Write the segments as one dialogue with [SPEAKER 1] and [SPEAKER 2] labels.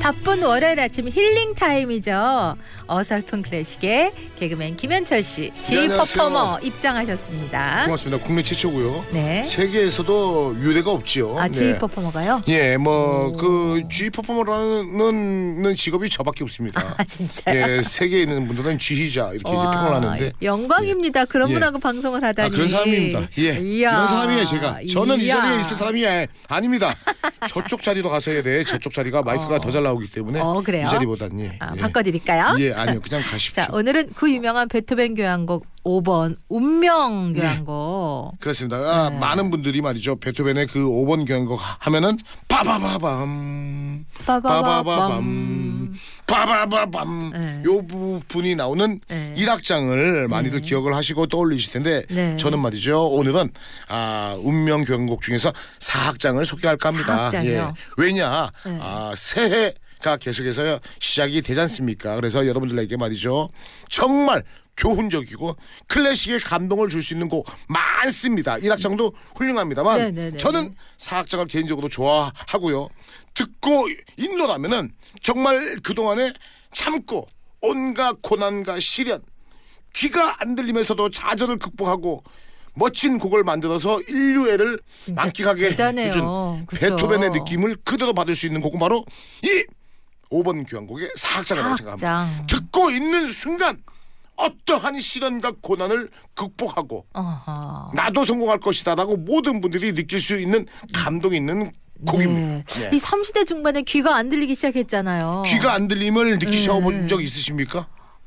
[SPEAKER 1] 바쁜 월요일 아침 힐링 타임이죠. 어설픈 클래식의 개그맨 김현철 씨, 지
[SPEAKER 2] 네.
[SPEAKER 1] 퍼포머 입장하셨습니다.
[SPEAKER 2] 고맙습니다. 국내 최초고요.
[SPEAKER 1] 네.
[SPEAKER 2] 세계에서도 유대가 없지요.
[SPEAKER 1] 아, 지
[SPEAKER 2] 네.
[SPEAKER 1] 퍼포머가요?
[SPEAKER 2] 예, 뭐
[SPEAKER 1] 오.
[SPEAKER 2] 그 G 퍼포머라는 직업이 저밖에 없습니다.
[SPEAKER 1] 아, 진짜요?
[SPEAKER 2] 예, 세계에 있는 분들은 G희자 이렇게
[SPEAKER 1] 와,
[SPEAKER 2] 평을 하는데
[SPEAKER 1] 영광입니다. 그런
[SPEAKER 2] 예.
[SPEAKER 1] 분하고 방송을 하다니.
[SPEAKER 2] 아, 그런 사람입니다. 예.
[SPEAKER 1] 이야.
[SPEAKER 2] 이런 사람이에요, 제가. 저는 이
[SPEAKER 1] 이야.
[SPEAKER 2] 자리에 있을 사람이 아- 아닙니다. 저쪽 자리로 가서 해야 돼. 저쪽 자리가 마이크가
[SPEAKER 1] 어.
[SPEAKER 2] 더잘 나 오기 때문에
[SPEAKER 1] 어?
[SPEAKER 2] 이 자리보단 예.
[SPEAKER 1] 아,
[SPEAKER 2] 예.
[SPEAKER 1] 바꿔드릴까요?
[SPEAKER 2] 예, 아니요. 그냥 가십시오.
[SPEAKER 1] 자, 오늘은 그 유명한 베토벤 교향곡 5번 운명 교향곡.
[SPEAKER 2] 그렇습니다. 아,
[SPEAKER 1] 네.
[SPEAKER 2] 많은 분들이 말이죠. 베토벤의 그 5번 경곡 하면은 빠바바밤 빠바바밤 빠바바밤
[SPEAKER 1] 네.
[SPEAKER 2] 요 부분이 나오는
[SPEAKER 1] 네.
[SPEAKER 2] 일악장을 많이들 기억을 하시고 떠올리실 텐데
[SPEAKER 1] 네.
[SPEAKER 2] 저는 말이죠. 오늘은 아, 운명 경곡 중에서 사악장을 소개할까 합니다. 예.
[SPEAKER 1] 사악장이요?
[SPEAKER 2] 왜냐?
[SPEAKER 1] 네.
[SPEAKER 2] 아, 새해 가 계속해서 시작이 되지 않습니까? 그래서 여러분들에게 말이죠. 정말 교훈적이고 클래식의 감동을 줄 수 있는 곡 많습니다. 일악장도 훌륭합니다만
[SPEAKER 1] 네네네.
[SPEAKER 2] 저는 사악장을 개인적으로 좋아하고요. 듣고 있노라면은 정말 그동안에 참고 온갖 고난과 시련 귀가 안 들리면서도 좌절을 극복하고 멋진 곡을 만들어서 인류애를 만끽하게
[SPEAKER 1] 대단해요.
[SPEAKER 2] 해준
[SPEAKER 1] 그쵸?
[SPEAKER 2] 베토벤의 느낌을 그대로 받을 수 있는 곡은 바로 이 5번 교향곡의 사악장이라고 생각합니다. 듣고 있는 순간 어떠한 시련과 고난을 극복하고
[SPEAKER 1] 어허.
[SPEAKER 2] 나도 성공할 것이다라고 모든 분들이 느낄 수 있는 감동이 있는 곡입니다.
[SPEAKER 1] 네.
[SPEAKER 2] 네.
[SPEAKER 1] 이 30대 중반에 귀가 안 들리기 시작했잖아요.
[SPEAKER 2] 귀가 안 들림을 느끼셔본
[SPEAKER 1] 음.
[SPEAKER 2] 적 있으십니까?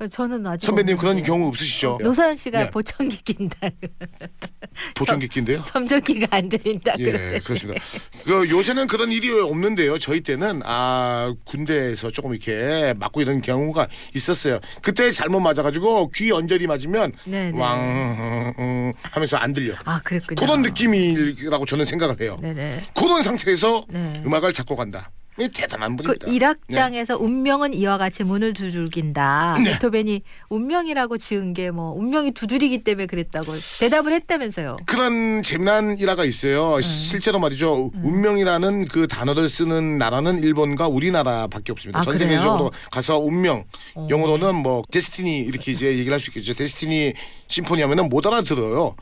[SPEAKER 1] 저는 아직
[SPEAKER 2] 선배님. 그런 경우 없으시죠?
[SPEAKER 1] 노사연 씨가
[SPEAKER 2] 네.
[SPEAKER 1] 보청기 낀다.
[SPEAKER 2] 보청객기인데요.
[SPEAKER 1] 점점 귀가 안 들린다.
[SPEAKER 2] 예,
[SPEAKER 1] 그러더니.
[SPEAKER 2] 그렇습니다. 그 요새는 그런 일이 없는데요. 저희 때는 아 군대에서 조금 이렇게 맞고 이런 경우가 있었어요. 그때 잘못 맞아가지고 귀 언저리 맞으면
[SPEAKER 1] 네, 네.
[SPEAKER 2] 왕 음, 하면서 안 들려.
[SPEAKER 1] 아 그랬군요.
[SPEAKER 2] 그런 느낌이라고 저는 생각을 해요.
[SPEAKER 1] 네네.
[SPEAKER 2] 그런 상태에서
[SPEAKER 1] 네.
[SPEAKER 2] 음악을 잡고 간다. 이 대단한
[SPEAKER 1] 그
[SPEAKER 2] 분입니다.
[SPEAKER 1] 일악장에서 운명은 이와 같이 문을 두들긴다.
[SPEAKER 2] 네.
[SPEAKER 1] 베토벤이 운명이라고 지은 게 뭐 운명이 두드리기 때문에 그랬다고 대답을 했다면서요.
[SPEAKER 2] 그런 재미난 일화가 있어요.
[SPEAKER 1] 네.
[SPEAKER 2] 실제로 말이죠. 운명이라는 그 단어를 쓰는 나라는 일본과 우리나라밖에 없습니다.
[SPEAKER 1] 아,
[SPEAKER 2] 전? 세계적으로 가서 운명,
[SPEAKER 1] 어.
[SPEAKER 2] 영어로는 뭐 destiny 이렇게 이제 얘기를 할 수 있겠죠. destiny symphony 하면은 못 알아들어요.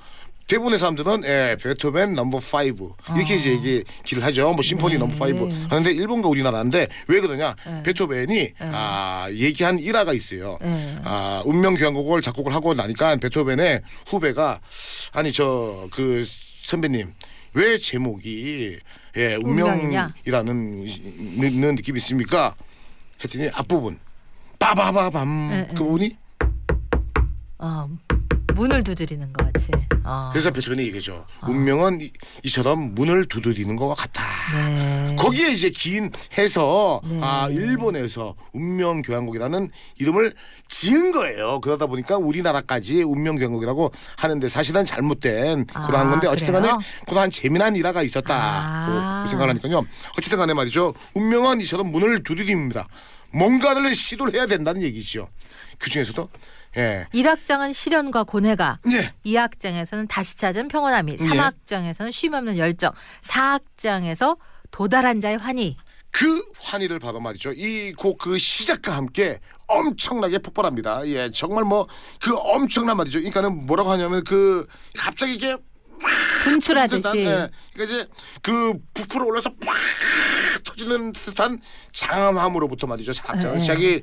[SPEAKER 2] 대부분의 사람들은 예, 베토벤 number 5 이렇게
[SPEAKER 1] 아.
[SPEAKER 2] 이제 얘기를 하죠. 뭐 symphony
[SPEAKER 1] 네.
[SPEAKER 2] number 5 하는데 일본과 우리나라인데 왜 그러냐?
[SPEAKER 1] 네.
[SPEAKER 2] 베토벤이 아, 얘기한 일화가 있어요.
[SPEAKER 1] 네.
[SPEAKER 2] 아, 운명 교향곡을 작곡을 하고 나니까 베토벤의 후배가 아니 저 그 선배님 왜 제목이 예? 운명이라는 느- 느낌이 있습니까? 했더니 앞부분 빠바바밤
[SPEAKER 1] 네,
[SPEAKER 2] 그
[SPEAKER 1] 네.
[SPEAKER 2] 부분이
[SPEAKER 1] 어, 문을 두드리는 것 같이. 어.
[SPEAKER 2] 그래서 베토벤이 얘기죠. 운명은 이, 이처럼 문을 두드리는 것과 같다.
[SPEAKER 1] 네.
[SPEAKER 2] 거기에 이제 긴 해서
[SPEAKER 1] 네.
[SPEAKER 2] 아 일본에서 운명 교향곡이라는 이름을 지은 거예요. 그러다 보니까 우리나라까지 운명 교향곡이라고 하는데 사실은 잘못된
[SPEAKER 1] 아,
[SPEAKER 2] 그러한 건데 어쨌든간에? 그러한 재미난 일화가 있었다고
[SPEAKER 1] 아.
[SPEAKER 2] 생각하니까요. 어쨌든간에 말이죠. 운명은 이처럼 문을 두드립니다. 뭔가를 시도를 해야 된다는 얘기죠. 그 중에서도 예,
[SPEAKER 1] 일악장은 시련과 고뇌가,
[SPEAKER 2] 예.
[SPEAKER 1] 이악장에서는 다시 찾은 평온함이,
[SPEAKER 2] 예.
[SPEAKER 1] 삼악장에서는 쉼없는 열정, 사악장에서 도달한 자의 환희.
[SPEAKER 2] 그 환희를 바로 말이죠. 이 곡 그 시작과 함께 엄청나게 폭발합니다. 예, 정말 뭐 그 엄청난 말이죠. 그러니까는 뭐라고 하냐면 그 갑자기 이게
[SPEAKER 1] 분출하듯이.
[SPEAKER 2] 예, 그러니까 이제 그 부풀어 올라서 팍 터지는 듯한 장함함으로부터 말이죠. 사악장
[SPEAKER 1] 네.
[SPEAKER 2] 시작이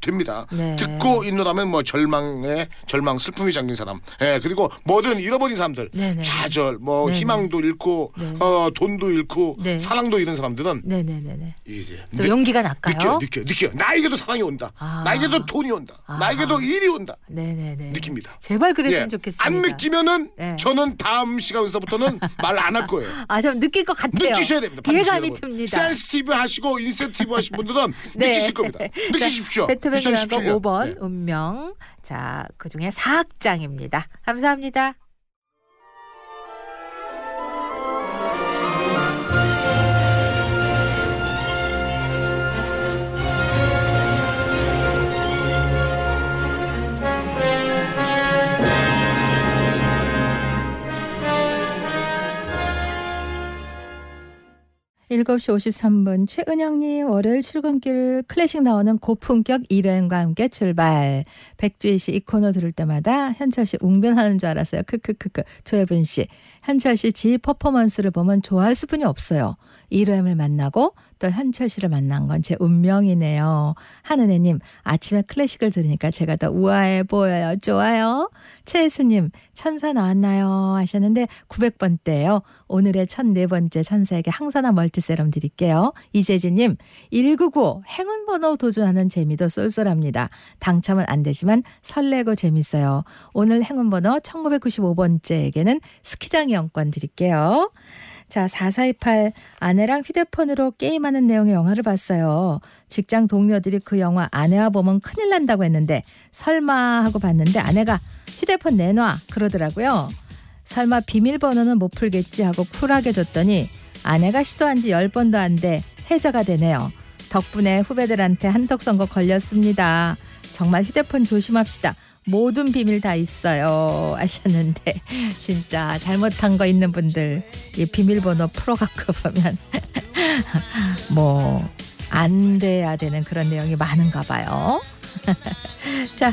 [SPEAKER 2] 됩니다.
[SPEAKER 1] 네.
[SPEAKER 2] 듣고 있노라면 뭐 절망에 절망 슬픔이 잠긴 사람, 예 그리고 뭐든 잃어버린 사람들,
[SPEAKER 1] 네네.
[SPEAKER 2] 좌절, 뭐
[SPEAKER 1] 네네.
[SPEAKER 2] 희망도 잃고
[SPEAKER 1] 네.
[SPEAKER 2] 어 돈도 잃고
[SPEAKER 1] 네.
[SPEAKER 2] 사랑도 잃은 사람들은
[SPEAKER 1] 네네네네.
[SPEAKER 2] 이제
[SPEAKER 1] 좀
[SPEAKER 2] 느-
[SPEAKER 1] 용기가 날까요?
[SPEAKER 2] 느껴 느껴 느껴 나에게도 사랑이 온다
[SPEAKER 1] 아.
[SPEAKER 2] 나에게도 돈이 온다
[SPEAKER 1] 아하.
[SPEAKER 2] 나에게도 일이 온다
[SPEAKER 1] 네네네.
[SPEAKER 2] 느낍니다.
[SPEAKER 1] 제발 그랬으면
[SPEAKER 2] 예.
[SPEAKER 1] 좋겠습니다.
[SPEAKER 2] 안 느끼면은
[SPEAKER 1] 네.
[SPEAKER 2] 저는 다음 시간에서부터는 말 안 할 거예요.
[SPEAKER 1] 아, 좀 느낄 것 같아요.
[SPEAKER 2] 느끼셔야 됩니다. 반드시
[SPEAKER 1] 예감이
[SPEAKER 2] 여러분.
[SPEAKER 1] 듭니다.
[SPEAKER 2] sensitive 하시고 인센티브 하신 분들은
[SPEAKER 1] 네.
[SPEAKER 2] 느끼실 겁니다. 느끼십시오.
[SPEAKER 1] 자, 투
[SPEAKER 2] 2017 년.
[SPEAKER 1] 5번
[SPEAKER 2] 네.
[SPEAKER 1] 운명. 자, 그중에 4악장입니다. 감사합니다. 일곱 시 53분 최은영님 월요일 출근길 클래식 나오는 고품격 일여행과 함께 출발. 백주희 씨 이 코너 들을 때마다 현철 씨 웅변하는 줄 알았어요. 크크크크. 조혜분 씨 현철 씨 지 퍼포먼스를 보면 좋아할 수뿐이 없어요. 이로엠을 만나고 또 현철 씨를 만난 건 제 운명이네요. 한은혜님 아침에 클래식을 들으니까 제가 더 우아해 보여요. 좋아요. 최혜수님 천사 나왔나요? 하셨는데 900번대예요. 오늘의 1004번째 천사에게 항산화 멀티세럼 드릴게요. 이재진님 1995 행운번호 도전하는 재미도 쏠쏠합니다. 당첨은 안 되지만 설레고 재밌어요. 오늘 행운번호 1995번째에게는 스키장 이용권 드릴게요. 자, 4428 아내랑 휴대폰으로 게임하는 내용의 영화를 봤어요. 직장 동료들이 그 영화 아내와 보면 큰일 난다고 했는데 설마 하고 봤는데 아내가 휴대폰 내놔 그러더라고요. 설마 비밀번호는 못 풀겠지 하고 쿨하게 줬더니 아내가 시도한 지 10번도 안 돼 해저가 되네요. 덕분에 후배들한테 한턱 선거 걸렸습니다. 정말 휴대폰 조심합시다. 모든 비밀 다 있어요 하셨는데 진짜 잘못한 거 있는 분들 이 비밀번호 풀어갖고 보면 뭐 안 돼야 되는 그런 내용이 많은가 봐요. 자,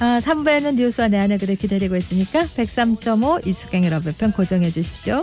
[SPEAKER 1] 어, 3부에는 뉴스와 내 안에 그대 기다리고 있으니까 103.5 이수경의 러브편 고정해 주십시오.